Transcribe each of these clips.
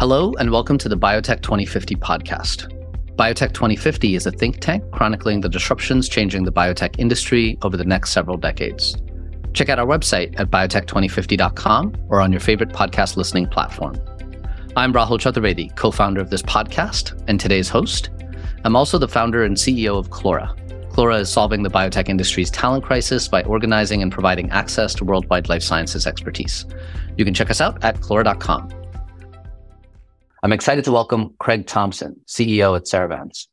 Hello, and welcome to the Biotech 2050 podcast. Biotech 2050 is a think tank chronicling the disruptions changing the biotech industry over the next several decades. Check out our website at biotech2050.com or on your favorite podcast listening platform. I'm Rahul Chaturvedi, co founder of this podcast and today's host. I'm also the founder and CEO of Clora. Clora is solving the biotech industry's talent crisis by organizing and providing access to worldwide life sciences expertise. You can check us out at clora.com. I'm excited to welcome Craig Thompson, CEO at Cerevance.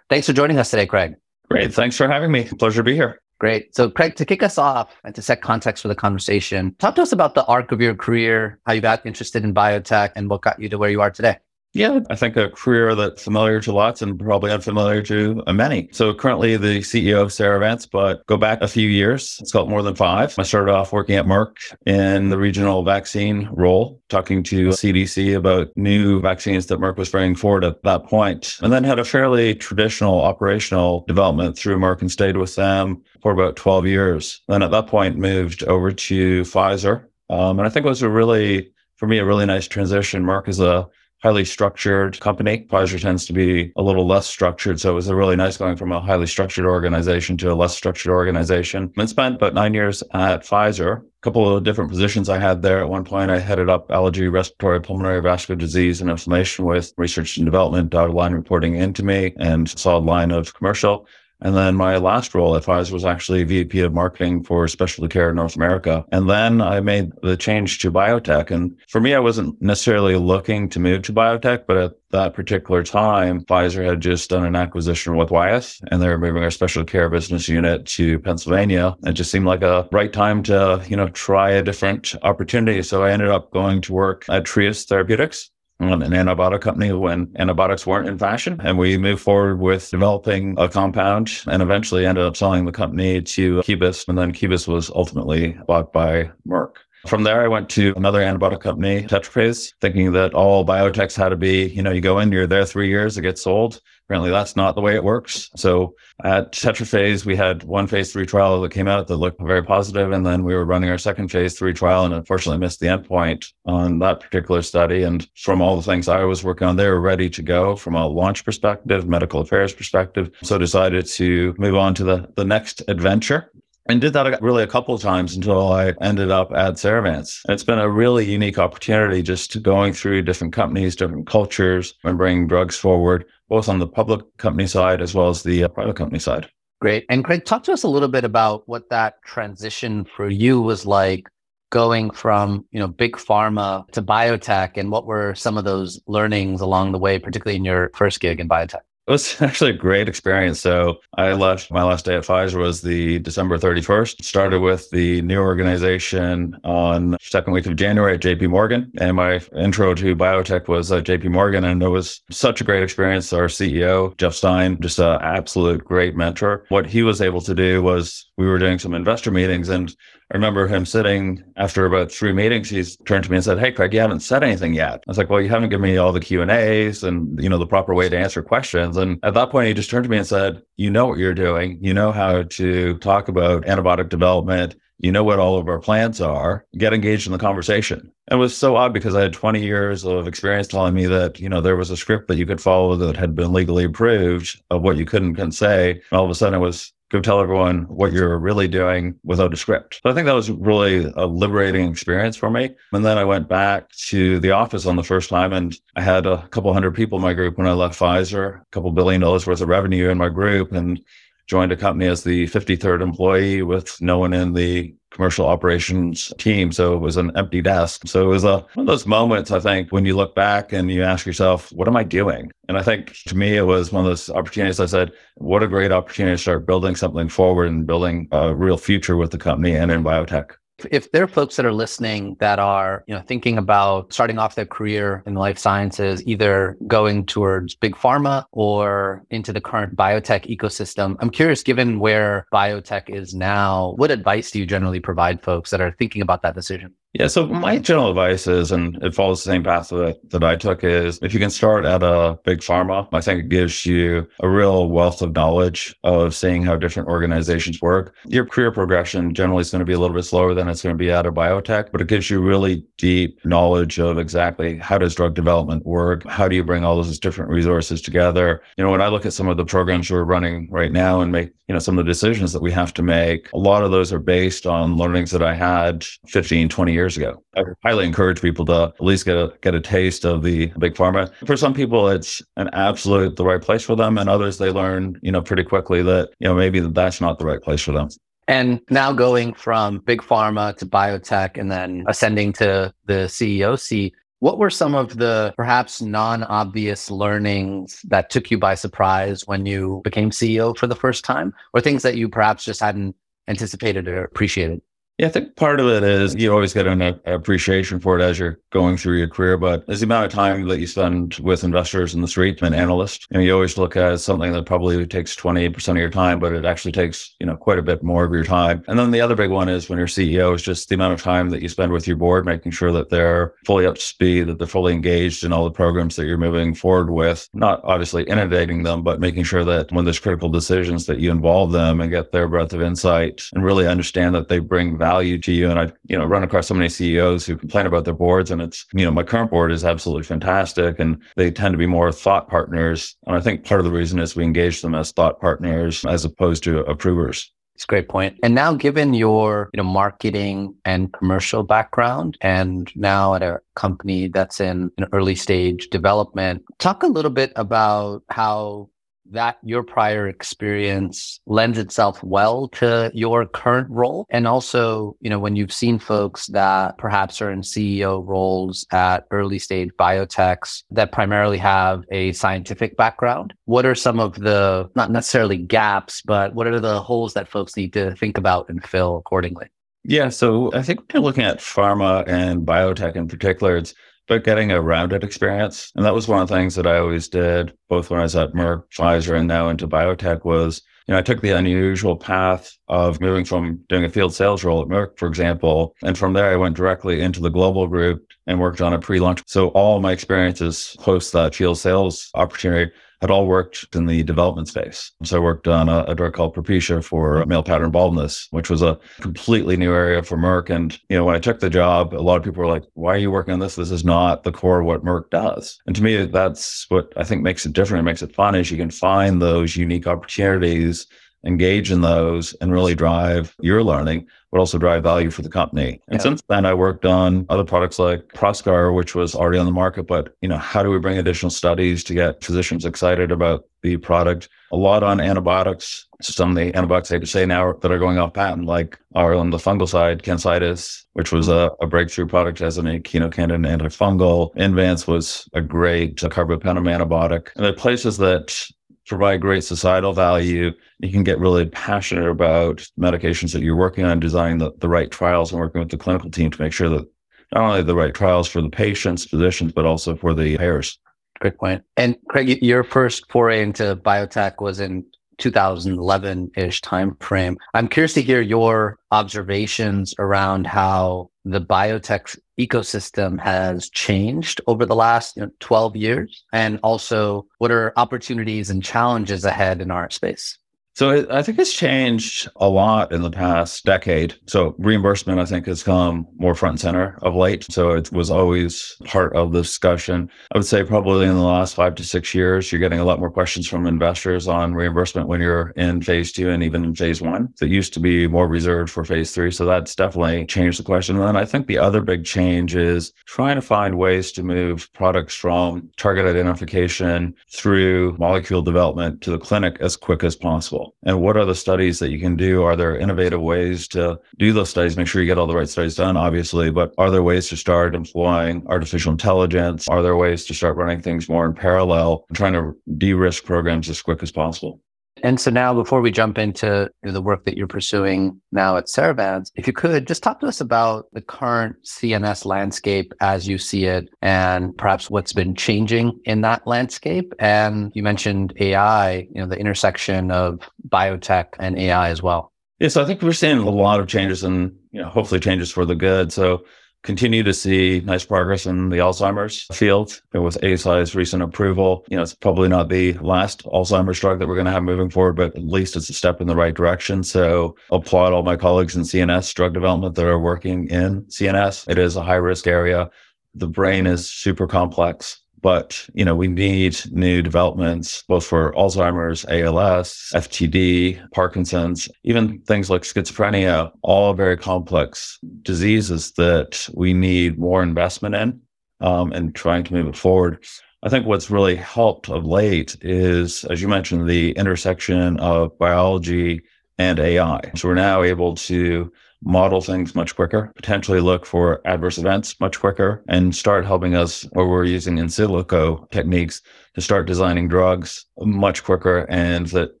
Thanks for joining us today, Craig. Great. Thanks for having me. Pleasure to be here. Great. So, Craig, to kick us off and to set context for the conversation, talk to us about the arc of your career, how you got interested in biotech, and what got you to where you are today. Yeah, I think a career that's familiar to lots and probably unfamiliar to many. So currently the CEO of Cerevance, but go back a few years. It's called more than five. I started off working at Merck in the regional vaccine role, talking to CDC about new vaccines that Merck was bringing forward at that point, and then had a fairly traditional operational development through Merck and stayed with them for about 12 years. Then at that point moved over to Pfizer. Um, and I think it was a really, for me, a really nice transition. Merck is a highly structured company. Pfizer tends to be a little less structured. So it was a really nice going from a highly structured organization to a less structured organization. And spent about nine years at Pfizer. A couple of different positions I had there. At one point, I headed up allergy, respiratory, pulmonary vascular disease, and inflammation with research and development, dotted line reporting into me, and solid line of commercial. And then my last role at Pfizer was actually VP of marketing for specialty care in North America. And then I made the change to biotech. And for me, I wasn't necessarily looking to move to biotech, but at that particular time, Pfizer had just done an acquisition with Wyeth and they were moving our specialty care business unit to Pennsylvania. It just seemed like a right time to, you know, try a different opportunity. So I ended up going to work at Trius Therapeutics an antibiotic company when antibiotics weren't in fashion. And we moved forward with developing a compound and eventually ended up selling the company to Cubist. And then Cubist was ultimately bought by Merck. From there, I went to another antibiotic company, Tetraphase, thinking that all biotechs had to be, you know, you go in, you're there three years, it gets sold. Apparently, that's not the way it works. So at Tetraphase, we had one phase three trial that came out that looked very positive, and then we were running our second phase three trial, and unfortunately missed the endpoint on that particular study. And from all the things I was working on, they were ready to go from a launch perspective, medical affairs perspective. So decided to move on to the the next adventure and did that really a couple of times until I ended up at Cerevance. It's been a really unique opportunity just going through different companies, different cultures, and bringing drugs forward, both on the public company side as well as the uh, private company side. Great. And Craig, talk to us a little bit about what that transition for you was like going from, you know, big pharma to biotech and what were some of those learnings along the way, particularly in your first gig in biotech? It was actually a great experience. So I left my last day at Pfizer was the December 31st. Started with the new organization on second week of January at JP Morgan. And my intro to biotech was uh, at JP Morgan. And it was such a great experience. Our CEO, Jeff Stein, just an absolute great mentor. What he was able to do was we were doing some investor meetings and I remember him sitting after about three meetings. He's turned to me and said, "Hey, Craig, you haven't said anything yet." I was like, "Well, you haven't given me all the Q and A's and you know the proper way to answer questions." And at that point, he just turned to me and said, "You know what you're doing. You know how to talk about antibiotic development. You know what all of our plans are. Get engaged in the conversation." And it was so odd because I had 20 years of experience telling me that you know there was a script that you could follow that had been legally approved of what you couldn't can say. And all of a sudden, it was go tell everyone what you're really doing without a script. So I think that was really a liberating experience for me. And then I went back to the office on the first time and I had a couple hundred people in my group when I left Pfizer, a couple billion dollars worth of revenue in my group and joined a company as the 53rd employee with no one in the commercial operations team. So it was an empty desk. So it was a, one of those moments, I think, when you look back and you ask yourself, what am I doing? And I think to me, it was one of those opportunities I said, what a great opportunity to start building something forward and building a real future with the company and in biotech if there are folks that are listening that are you know thinking about starting off their career in life sciences either going towards big pharma or into the current biotech ecosystem i'm curious given where biotech is now what advice do you generally provide folks that are thinking about that decision Yeah. So my general advice is, and it follows the same path that, that I took is if you can start at a big pharma, I think it gives you a real wealth of knowledge of seeing how different organizations work. Your career progression generally is going to be a little bit slower than it's going to be at a biotech, but it gives you really deep knowledge of exactly how does drug development work? How do you bring all those different resources together? You know, when I look at some of the programs we're running right now and make, you know, some of the decisions that we have to make, a lot of those are based on learnings that I had 15, 20 years ago. I highly encourage people to at least get a get a taste of the big pharma. For some people, it's an absolute the right place for them, and others they learn you know pretty quickly that you know maybe that's not the right place for them. And now going from big pharma to biotech and then ascending to the CEO seat, what were some of the perhaps non obvious learnings that took you by surprise when you became CEO for the first time, or things that you perhaps just hadn't anticipated or appreciated? Yeah, I think part of it is you always get an appreciation for it as you're going through your career, but it's the amount of time that you spend with investors in the street and analysts. You know, you always look at something that probably takes 20% of your time, but it actually takes, you know, quite a bit more of your time. And then the other big one is when you're CEO is just the amount of time that you spend with your board, making sure that they're fully up to speed, that they're fully engaged in all the programs that you're moving forward with, not obviously inundating them, but making sure that when there's critical decisions that you involve them and get their breadth of insight and really understand that they bring value value to you. And I, you know, run across so many CEOs who complain about their boards and it's, you know, my current board is absolutely fantastic and they tend to be more thought partners. And I think part of the reason is we engage them as thought partners as opposed to approvers. It's a great point. And now given your, you know, marketing and commercial background and now at a company that's in an early stage development, talk a little bit about how that your prior experience lends itself well to your current role? And also you know when you've seen folks that perhaps are in ceo roles at early stage biotechs that primarily have a scientific background what are some of the not necessarily gaps but what are the holes that folks need to think about and fill accordingly? Yeah so i think when you're looking at pharma and biotech in particular it's but getting a rounded experience. And that was one of the things that I always did, both when I was at Merck, Pfizer, and now into biotech was, you know, I took the unusual path of moving from doing a field sales role at Merck, for example. And from there, I went directly into the global group and worked on a pre-launch. So all my experiences post that field sales opportunity had all worked in the development space. So I worked on a, a drug called Propecia for male pattern baldness, which was a completely new area for Merck. And, you know, when I took the job, a lot of people were like, why are you working on this? This is not the core of what Merck does. And to me, that's what I think makes it different. It makes it fun is you can find those unique opportunities engage in those and really drive your learning, but also drive value for the company. And yeah. since then, I worked on other products like Proscar, which was already on the market. But you know, how do we bring additional studies to get physicians excited about the product? A lot on antibiotics. Some of the antibiotics to say now that are going off patent, like are on the fungal side, Cancidas, which was a, a breakthrough product as an echinocandin antifungal. Invanz was a great carbapenem antibiotic. And the places that provide great societal value. You can get really passionate about medications that you're working on, designing the, the right trials and working with the clinical team to make sure that not only the right trials for the patients, physicians, but also for the payers. Great point. And Craig, your first foray into biotech was in 2011-ish timeframe. I'm curious to hear your observations around how the biotech ecosystem has changed over the last you know, 12 years, and also what are opportunities and challenges ahead in our space. So I think it's changed a lot in the past decade. So reimbursement, I think, has come more front and center of late. So it was always part of the discussion. I would say probably in the last five to six years, you're getting a lot more questions from investors on reimbursement when you're in phase two and even in phase one. That used to be more reserved for phase three. So that's definitely changed the question. And then I think the other big change is trying to find ways to move products from target identification through molecule development to the clinic as quick as possible. And what are the studies that you can do? Are there innovative ways to do those studies? Make sure you get all the right studies done, obviously, but are there ways to start employing artificial intelligence? Are there ways to start running things more in parallel and trying to de risk programs as quick as possible? And so now, before we jump into the work that you're pursuing now at Cerevance, if you could just talk to us about the current CNS landscape as you see it, and perhaps what's been changing in that landscape. And you mentioned AI, you know, the intersection of biotech and AI as well. Yeah, so I think we're seeing a lot of changes and you know, hopefully changes for the good. So continue to see nice progress in the Alzheimer's field with Eisai's recent approval. You know, it's probably not the last Alzheimer's drug that we're going to have moving forward, but at least it's a step in the right direction. So applaud all my colleagues in CNS drug development that are working in CNS. It is a high risk area. The brain is super complex but you know we need new developments both for alzheimer's als ftd parkinson's even things like schizophrenia all very complex diseases that we need more investment in um, and trying to move it forward. I think what's really helped of late is as you mentioned the intersection of biology and ai so we're now able to model things much quicker, potentially look for adverse events much quicker, and start helping us where we're using in silico techniques to start designing drugs much quicker and that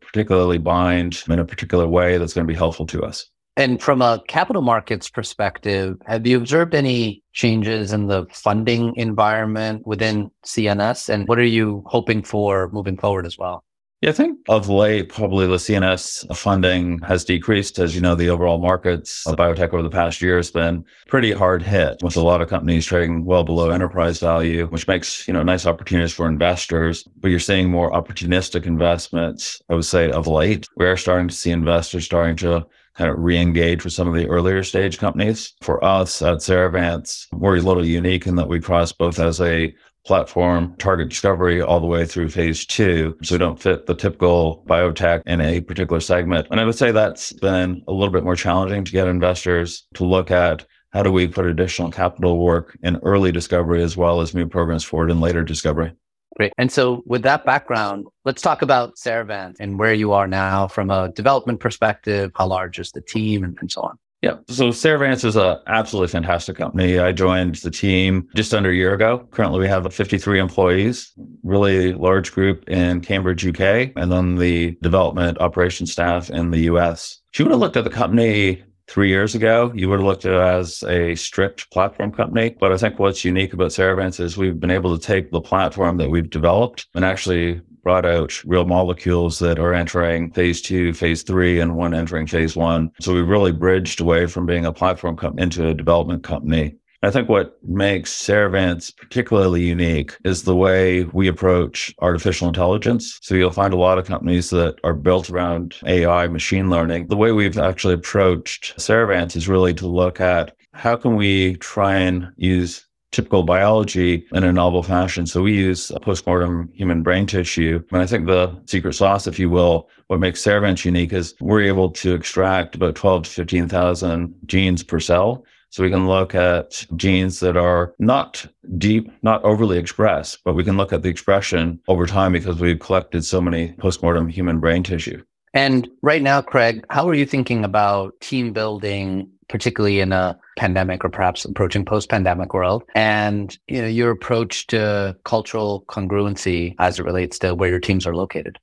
particularly bind in a particular way that's going to be helpful to us. And from a capital markets perspective, have you observed any changes in the funding environment within CNS? And what are you hoping for moving forward as well? Yeah, I think of late, probably the CNS funding has decreased. As you know, the overall markets of biotech over the past year has been pretty hard hit with a lot of companies trading well below enterprise value, which makes, you know, nice opportunities for investors. But you're seeing more opportunistic investments, I would say, of late. We are starting to see investors starting to kind of re-engage with some of the earlier stage companies. For us at Cerevance, we're a little unique in that we cross both as a platform target discovery all the way through phase two. So we don't fit the typical biotech in a particular segment. And I would say that's been a little bit more challenging to get investors to look at how do we put additional capital work in early discovery as well as move programs forward in later discovery. Great. And so, with that background, let's talk about Cerevance and where you are now from a development perspective. How large is the team, and, and so on? Yeah. So Cerevance is an absolutely fantastic company. I joined the team just under a year ago. Currently, we have 53 employees, really large group in Cambridge, UK, and then the development operations staff in the US. If you would have looked at the company three years ago, you would have looked at it as a strict platform company. But I think what's unique about Cerevance is we've been able to take the platform that we've developed and actually brought out real molecules that are entering phase two, phase three, and one entering phase one. So we really bridged away from being a platform company into a development company. I think what makes Cerevance particularly unique is the way we approach artificial intelligence. So you'll find a lot of companies that are built around AI, machine learning. The way we've actually approached Cerevance is really to look at how can we try and use typical biology in a novel fashion. So we use postmortem human brain tissue. And I think the secret sauce, if you will, what makes Cerevance unique is we're able to extract about 12 to 15,000 genes per cell. So we can look at genes that are not deep, not overly expressed, but we can look at the expression over time because we've collected so many postmortem human brain tissue. And right now, Craig, how are you thinking about team building particularly in a pandemic or perhaps approaching post-pandemic world and you know your approach to cultural congruency as it relates to where your teams are located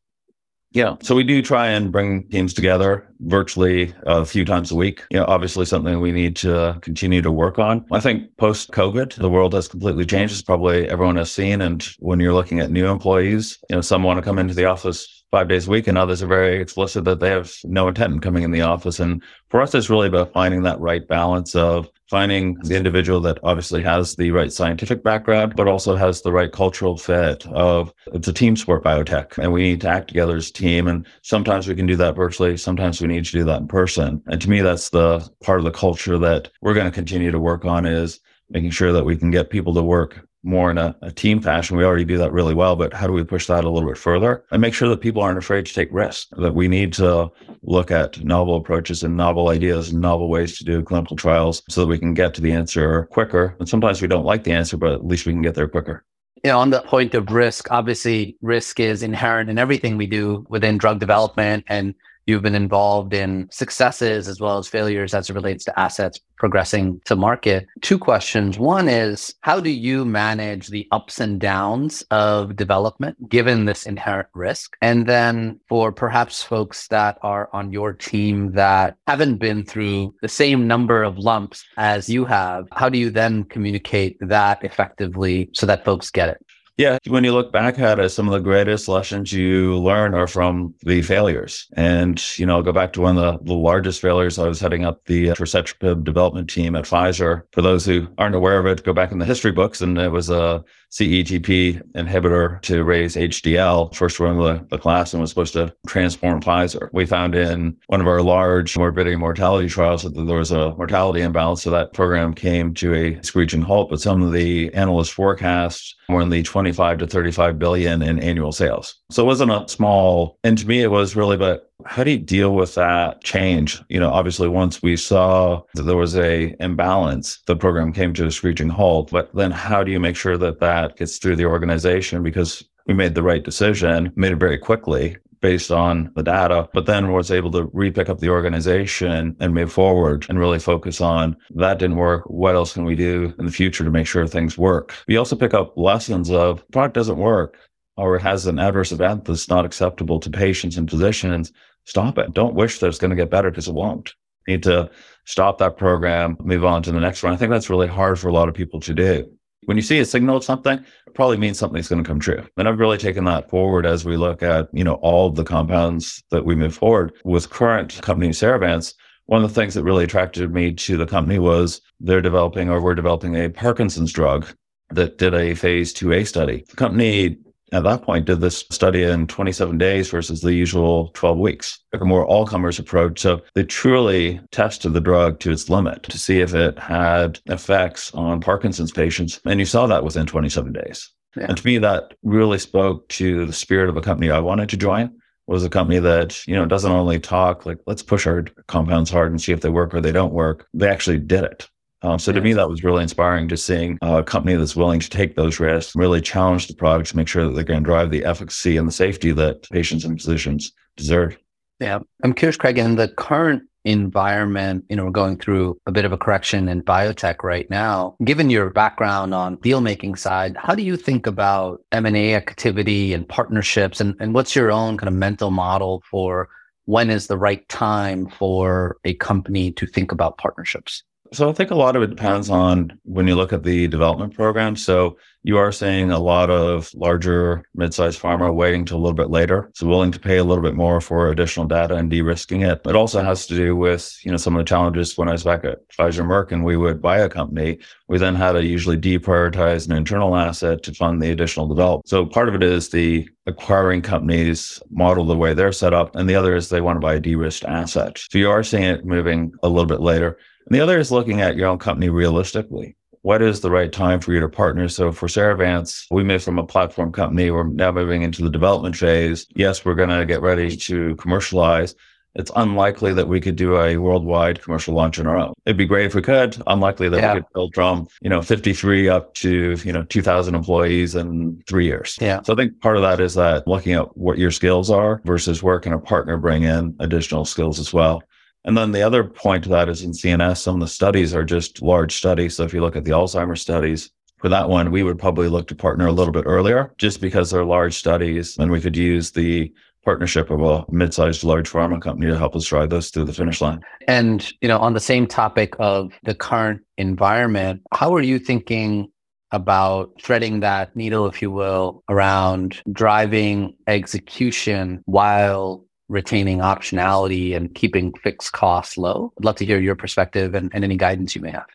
yeah. So we do try and bring teams together virtually a few times a week. You know, obviously something we need to continue to work on. I think post COVID, the world has completely changed, as probably everyone has seen. And when you're looking at new employees, you know, some want to come into the office five days a week and others are very explicit that they have no intent in coming in the office. And for us, it's really about finding that right balance of finding the individual that obviously has the right scientific background, but also has the right cultural fit of it's a team sport biotech and we need to act together as a team. And sometimes we can do that virtually. Sometimes we need to do that in person. And to me, that's the part of the culture that we're going to continue to work on is making sure that we can get people to work more in a, a, team fashion. We already do that really well, but how do we push that a little bit further and make sure that people aren't afraid to take risks? That we need to look at novel approaches and novel ideas and novel ways to do clinical trials so that we can get to the answer quicker. And sometimes we don't like the answer, but at least we can get there quicker. You know, on the point of risk, obviously risk is inherent in everything we do within drug development and You've been involved in successes as well as failures as it relates to assets progressing to market. Two questions. One is how do you manage the ups and downs of development given this inherent risk? And then for perhaps folks that are on your team that haven't been through the same number of lumps as you have, how do you then communicate that effectively so that folks get it? Yeah, when you look back at it, some of the greatest lessons you learn are from the failures. And, you know, I'll go back to one of the, the largest failures. I was heading up the uh, torcetrapib development team at Pfizer. For those who aren't aware of it, go back in the history books, and it was a CETP inhibitor to raise HDL, first one of the, the class, and was supposed to transform Pfizer. We found in one of our large morbidity mortality trials that there was a mortality imbalance. So that program came to a screeching halt. But some of the analyst forecasts were in the 25 to 35 billion in annual sales. So it wasn't a small, and to me, it was really, but how do you deal with that change? You know, obviously, once we saw that there was a imbalance, the program came to a screeching halt. But then, how do you make sure that that gets through the organization? Because we made the right decision, made it very quickly based on the data, but then was able to repick up the organization and move forward and really focus on that didn't work. What else can we do in the future to make sure things work? We also pick up lessons of product doesn't work or it has an adverse event that's not acceptable to patients and physicians, stop it. Don't wish that it's going to get better because it won't. You need to stop that program, move on to the next one. I think that's really hard for a lot of people to do. When you see a signal of something, it probably means something's going to come true. And I've really taken that forward as we look at, you know, all the compounds that we move forward with current company Cerevance. One of the things that really attracted me to the company was they're developing or we're developing a Parkinson's drug that did a phase 2A study. The company at that point did this study in 27 days versus the usual 12 weeks, like a more all comers approach. So they truly tested the drug to its limit to see if it had effects on Parkinson's patients. And you saw that within 27 days. Yeah. And to me, that really spoke to the spirit of a company I wanted to join was a company that, you know, doesn't only talk like, let's push our compounds hard and see if they work or they don't work. They actually did it. Um, so to me, that was really inspiring just seeing a company that's willing to take those risks, really challenge the product to make sure that they're going to drive the efficacy and the safety that patients and physicians deserve. Yeah. I'm curious, Craig, in the current environment, you know, we're going through a bit of a correction in biotech right now. Given your background on deal making side, how do you think about M&A activity and partnerships and, and what's your own kind of mental model for when is the right time for a company to think about partnerships? So I think a lot of it depends on when you look at the development program. So you are seeing a lot of larger mid-sized pharma waiting till a little bit later. So willing to pay a little bit more for additional data and de-risking it. It also has to do with, you know, some of the challenges when I was back at Pfizer Merck and we would buy a company. We then had to usually deprioritize an internal asset to fund the additional development. So part of it is the acquiring companies model the way they're set up. And the other is they want to buy a de-risked asset. So you are seeing it moving a little bit later. And the other is looking at your own company realistically. What is the right time for you to partner? So for Cerevance, we moved from a platform company. We're now moving into the development phase. Yes, we're going to get ready to commercialize. It's unlikely that we could do a worldwide commercial launch on our own. It'd be great if we could. Unlikely that yeah. we could build from, you know, 53 up to, you know, 2000 employees in three years. Yeah. So I think part of that is that looking at what your skills are versus where can a partner bring in additional skills as well. And then the other point to that is in CNS, some of the studies are just large studies. So if you look at the Alzheimer's studies, for that one, we would probably look to partner a little bit earlier just because they're large studies and we could use the partnership of a mid-sized large pharma company to help us drive those through the finish line. And, you know, on the same topic of the current environment, how are you thinking about threading that needle, if you will, around driving execution while retaining optionality and keeping fixed costs low. I'd love to hear your perspective and, and any guidance you may have.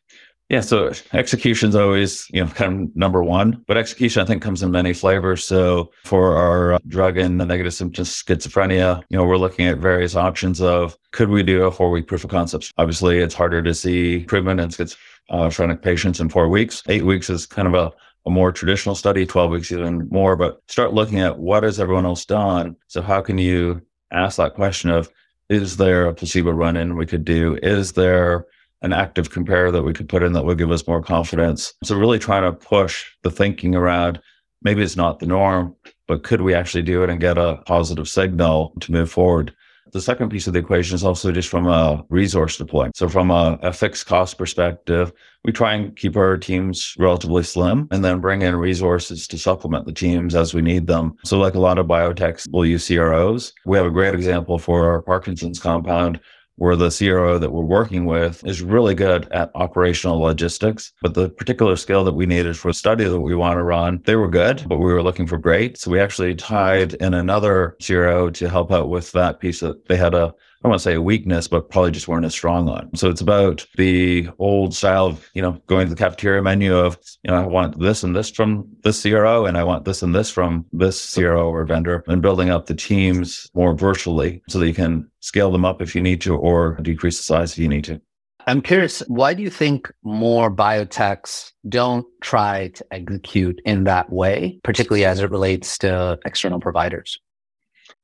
Yeah, so execution is always, you know, kind of number one, but execution I think comes in many flavors. So for our uh, drug and the negative symptoms schizophrenia, you know, we're looking at various options of could we do a four week proof of concept? Obviously, it's harder to see improvement in schizophrenic patients in four weeks. Eight weeks is kind of a a more traditional study, 12 weeks even more, but start looking at what has everyone else done. So how can you ask that question of is there a placebo run in we could do? Is there an active compare that we could put in that would give us more confidence? So really trying to push the thinking around maybe it's not the norm, but could we actually do it and get a positive signal to move forward? The second piece of the equation is also just from a resource deployment. So from a, a, fixed cost perspective, we try and keep our teams relatively slim and then bring in resources to supplement the teams as we need them. So like a lot of biotechs will use CROs. We have a great example for our Parkinson's compound where the CRO that we're working with is really good at operational logistics. But the particular skill that we needed for a study that we want to run, they were good, but we were looking for great. So we actually tied in another CRO to help out with that piece that they had a I to say a weakness, but probably just weren't as strong on. So it's about the old style of, you know, going to the cafeteria menu of, you know, I want this and this from this CRO and I want this and this from this CRO or vendor and building up the teams more virtually so that you can scale them up if you need to or decrease the size if you need to. I'm curious, why do you think more biotechs don't try to execute in that way, particularly as it relates to external providers?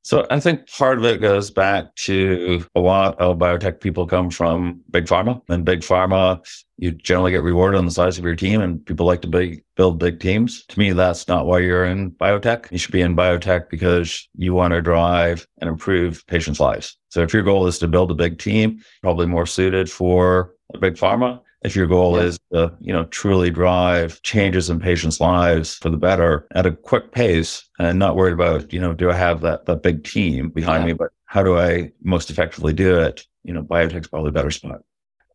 So I think part of it goes back to a lot of biotech people come from big pharma and big pharma, you generally get rewarded on the size of your team and people like to build big teams. To me, that's not why you're in biotech. You should be in biotech because you want to drive and improve patients' lives. So if your goal is to build a big team, probably more suited for a big pharma if your goal yeah. is to, you know, truly drive changes in patients' lives for the better at a quick pace and not worried about, you know, do I have that, that big team behind yeah. me, but how do I most effectively do it? You know, biotech's probably a better spot.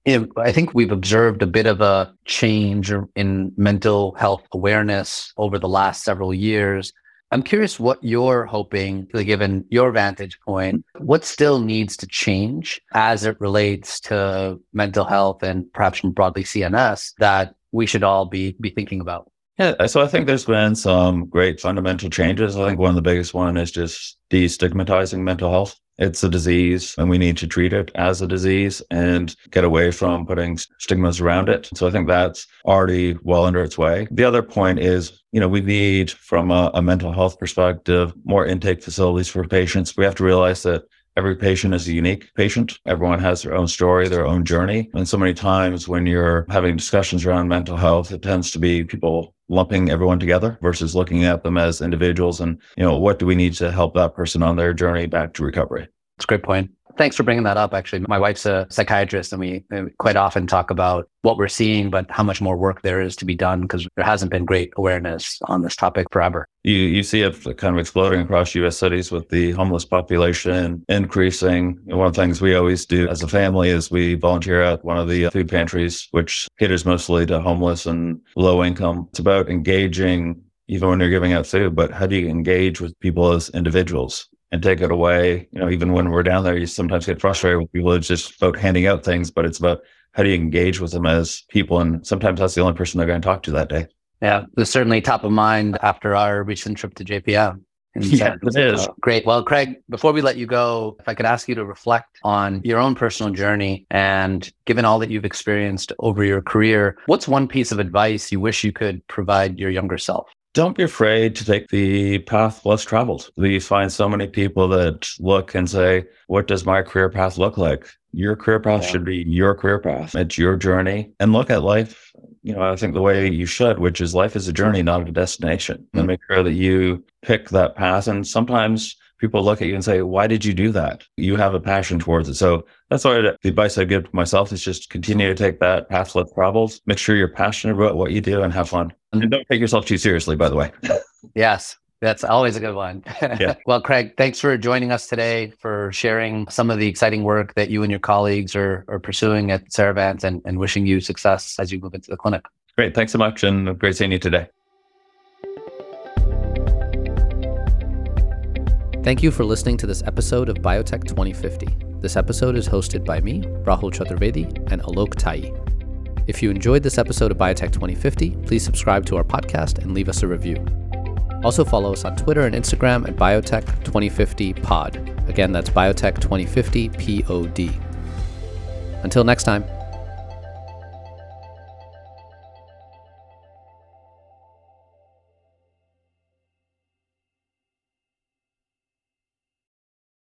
I think we've observed a bit of a change in mental health awareness over the last several years. I'm curious what you're hoping, given your vantage point, what still needs to change as it relates to mental health and perhaps broadly CNS that we should all be be thinking about. Yeah, so I think there's been some great fundamental changes. I think one of the biggest one is just destigmatizing mental health. It's a disease and we need to treat it as a disease and get away from putting stigmas around it. So I think that's already well under its way. The other point is, you know, we need from a, a mental health perspective, more intake facilities for patients. We have to realize that every patient is a unique patient. Everyone has their own story, their own journey. And so many times when you're having discussions around mental health, it tends to be people lumping everyone together versus looking at them as individuals and, you know, what do we need to help that person on their journey back to recovery? That's a great point. Thanks for bringing that up. Actually, my wife's a psychiatrist, and we quite often talk about what we're seeing, but how much more work there is to be done because there hasn't been great awareness on this topic forever. You you see it kind of exploding across U.S. cities with the homeless population increasing. One of the things we always do as a family is we volunteer at one of the food pantries, which caters mostly to homeless and low income. It's about engaging even when you're giving out food, but how do you engage with people as individuals? And take it away. You know, even when we're down there, you sometimes get frustrated with people. It's just about handing out things, but it's about how do you engage with them as people? And sometimes that's the only person they're going to talk to that day. Yeah, it was certainly top of mind after our recent trip to JPM. Yeah, it is. Great. Well, Craig, before we let you go, if I could ask you to reflect on your own personal journey and given all that you've experienced over your career, what's one piece of advice you wish you could provide your younger self? Don't be afraid to take the path less traveled. We find so many people that look and say, What does my career path look like? Your career path yeah. should be your career path. It's your journey. And look at life, you know, I think the way you should, which is life is a journey, not a destination. Mm-hmm. And make sure that you pick that path. And sometimes people look at you and say, why did you do that? You have a passion towards it. So that's why the advice I give to myself is just continue to take that path less traveled. Make sure you're passionate about what you do and have fun. And don't take yourself too seriously, by the way. yes. That's always a good one. Yeah. well, Craig, thanks for joining us today for sharing some of the exciting work that you and your colleagues are, are pursuing at Cerevance and, and wishing you success as you move into the clinic. Great. Thanks so much. And great seeing you today. Thank you for listening to this episode of Biotech 2050. This episode is hosted by me, Rahul Chaturvedi, and Alok Tayi. If you enjoyed this episode of Biotech 2050, please subscribe to our podcast and leave us a review. Also follow us on Twitter and Instagram at Biotech 2050 Pod. Again, that's Biotech 2050 P O D. Until next time.